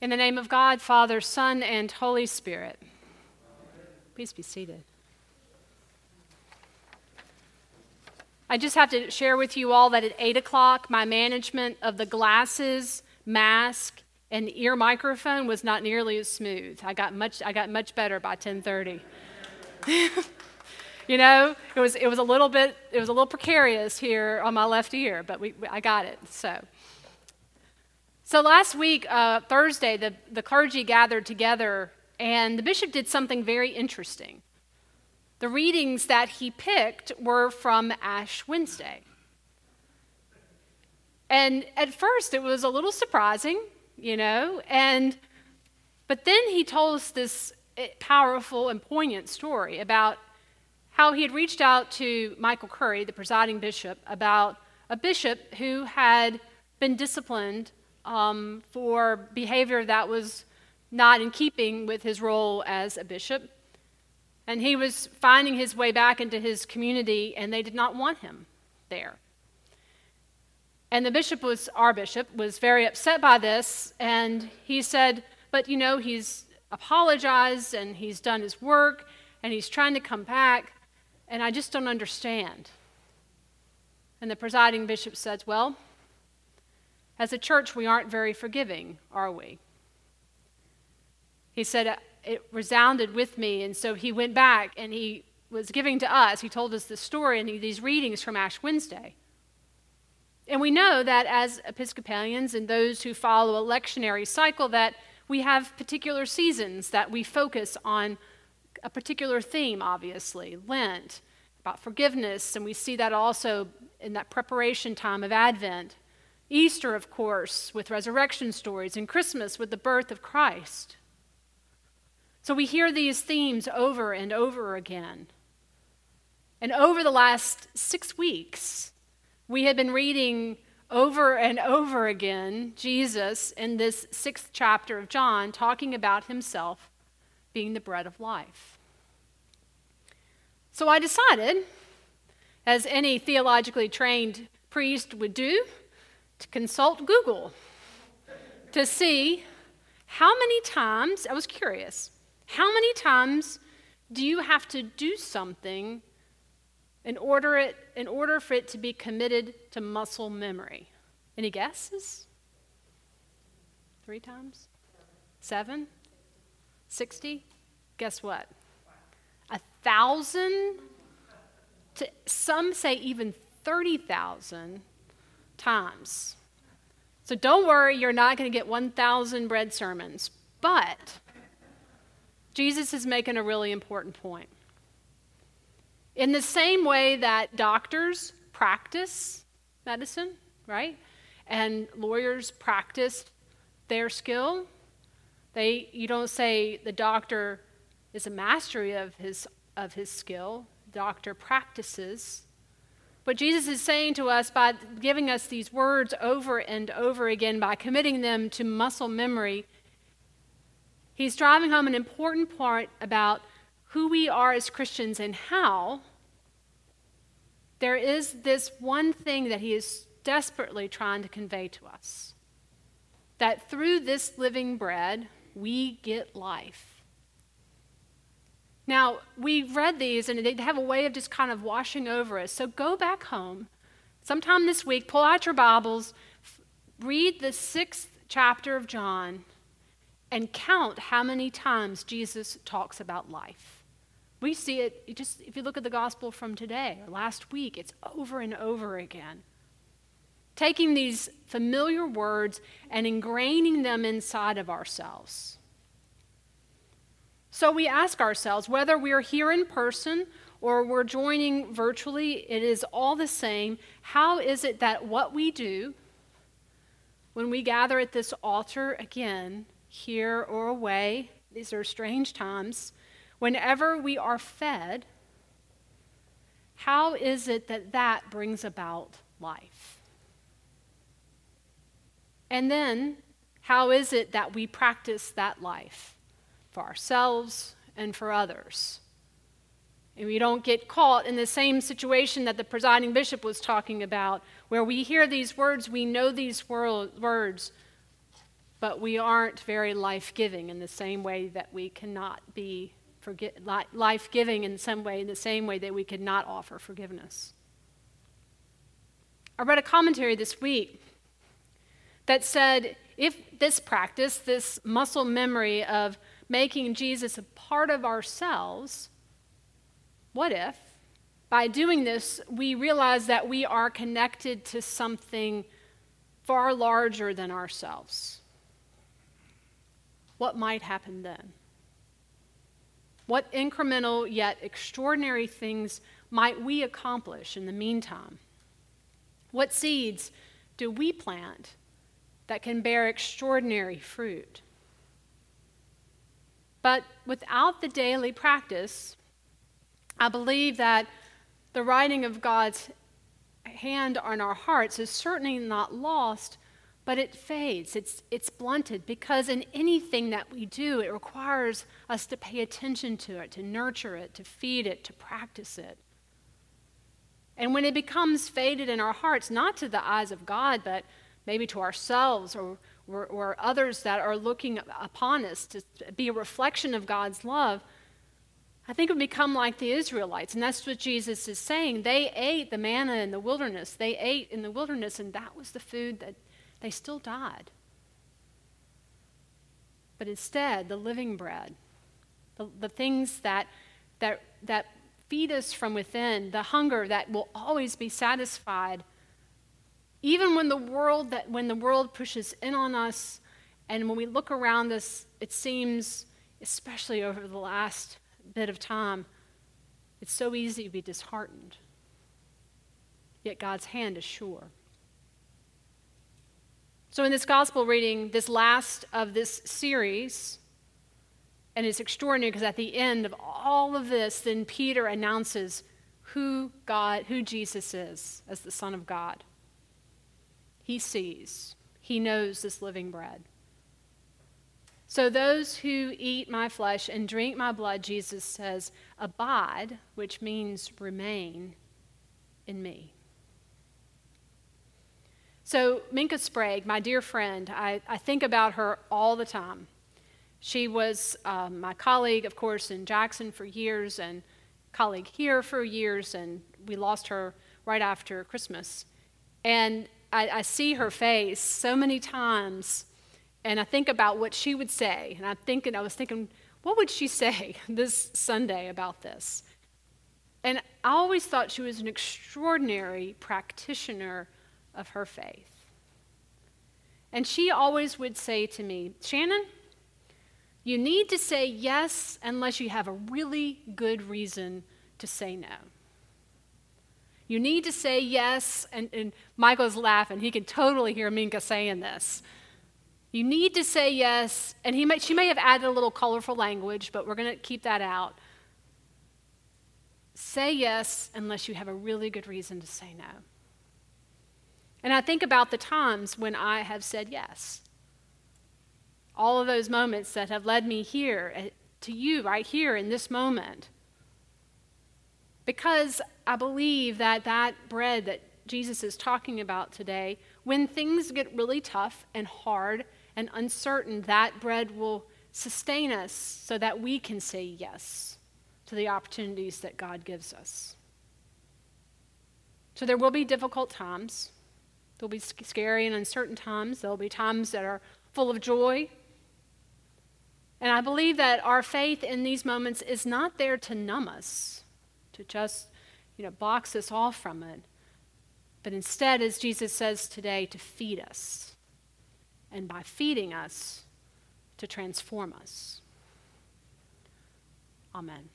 In the name of God, Father, Son, and Holy Spirit. Please be seated. I just have to share with you all that at 8 o'clock, my management of the glasses, mask, and ear microphone was not nearly as smooth. I got much, I got much better by 1030. you know, it was, it was a little bit, it was a little precarious here on my left ear, but we, I got it, so. So last week, uh, Thursday, the, the clergy gathered together, and the bishop did something very interesting. The readings that he picked were from Ash Wednesday. And at first, it was a little surprising, you know, and but then he told us this eh, powerful and poignant story about how he had reached out to Michael Curry, the presiding bishop, about a bishop who had been disciplined um, for behavior that was not in keeping with his role as a bishop. And he was finding his way back into his community, and they did not want him there. And the bishop was, our bishop, was very upset by this, and he said, But you know, he's apologized and he's done his work and he's trying to come back, and I just don't understand. And the presiding bishop says, Well, as a church, we aren't very forgiving, are we? He said, uh, It resounded with me. And so he went back and he was giving to us, he told us the story and these readings from Ash Wednesday. And we know that as Episcopalians and those who follow a lectionary cycle, that we have particular seasons that we focus on a particular theme, obviously, Lent, about forgiveness, and we see that also in that preparation time of Advent. Easter, of course, with resurrection stories, and Christmas with the birth of Christ. So we hear these themes over and over again. And over the last six weeks, we have been reading over and over again Jesus in this sixth chapter of John talking about himself being the bread of life. So I decided, as any theologically trained priest would do, to consult Google to see how many times, I was curious, how many times do you have to do something in order, it, in order for it to be committed to muscle memory? Any guesses? Three times? Seven? Sixty? Guess what? A thousand? To, some say even 30,000 times. So don't worry, you're not going to get 1,000 bread sermons. But Jesus is making a really important point. In the same way that doctors practice medicine, right? And lawyers practice their skill, they, you don't say the doctor is a mastery of his, of his skill. Doctor practices what Jesus is saying to us by giving us these words over and over again, by committing them to muscle memory, he's driving home an important point about who we are as Christians and how there is this one thing that he is desperately trying to convey to us that through this living bread, we get life. Now, we've read these and they have a way of just kind of washing over us. So go back home sometime this week, pull out your Bibles, read the sixth chapter of John, and count how many times Jesus talks about life. We see it just if you look at the gospel from today or last week, it's over and over again. Taking these familiar words and ingraining them inside of ourselves. So we ask ourselves whether we're here in person or we're joining virtually, it is all the same. How is it that what we do when we gather at this altar again, here or away, these are strange times, whenever we are fed, how is it that that brings about life? And then, how is it that we practice that life? For ourselves and for others. And we don't get caught in the same situation that the presiding bishop was talking about, where we hear these words, we know these words, but we aren't very life giving in the same way that we cannot be life giving in some way, in the same way that we could not offer forgiveness. I read a commentary this week that said if this practice, this muscle memory of making Jesus a part of ourselves, what if by doing this we realize that we are connected to something far larger than ourselves? What might happen then? What incremental yet extraordinary things might we accomplish in the meantime? What seeds do we plant that can bear extraordinary fruit? But without the daily practice, I believe that the writing of God's hand on our hearts is certainly not lost, but it fades, it's, it's blunted, because in anything that we do, it requires us to pay attention to it, to nurture it, to feed it, to practice it. And when it becomes faded in our hearts, not to the eyes of God, but maybe to ourselves or, or, or others that are looking upon us to be a reflection of God's love, I think we become like the Israelites. And that's what Jesus is saying. They ate the manna in the wilderness. They ate in the wilderness, and that was the food that they still died. But instead, the living bread, the, the things that, that, that feed us from within, the hunger that will always be satisfied, even when the world that when the world pushes in on us, and when we look around us, it seems, especially over the last bit of time, it's so easy to be disheartened. Yet God's hand is sure. So, in this gospel reading, this last of this series, and it's extraordinary because at the end of all of this, then Peter announces who God, who Jesus is as the Son of God. He sees, he knows this living bread. So, those who eat my flesh and drink my blood, Jesus says, abide, which means remain in me. So, Minka Sprague, my dear friend, I, I think about her all the time. She was um, my colleague, of course, in Jackson for years, and colleague here for years, and we lost her right after Christmas. And I, I see her face so many times, and I think about what she would say. And I'm thinking, I was thinking, what would she say this Sunday about this? And I always thought she was an extraordinary practitioner of her faith. And she always would say to me, Shannon, you need to say yes unless you have a really good reason to say no. You need to say yes, and, and Michael's laughing. He can totally hear Minka saying this. You need to say yes, and he may, she may have added a little colorful language, but we're going to keep that out. Say yes unless you have a really good reason to say no. And I think about the times when I have said yes. All of those moments that have led me here eh, to you right here in this moment. Because I believe that that bread that Jesus is talking about today, when things get really tough and hard and uncertain, that bread will sustain us so that we can say yes to the opportunities that God gives us. So there will be difficult times. There'll be scary and uncertain times. There'll be times that are full of joy. And I believe that our faith in these moments is not there to numb us, to just, you know, box us off from it, but instead, as Jesus says today, to feed us. And by feeding us, to transform us. Amen.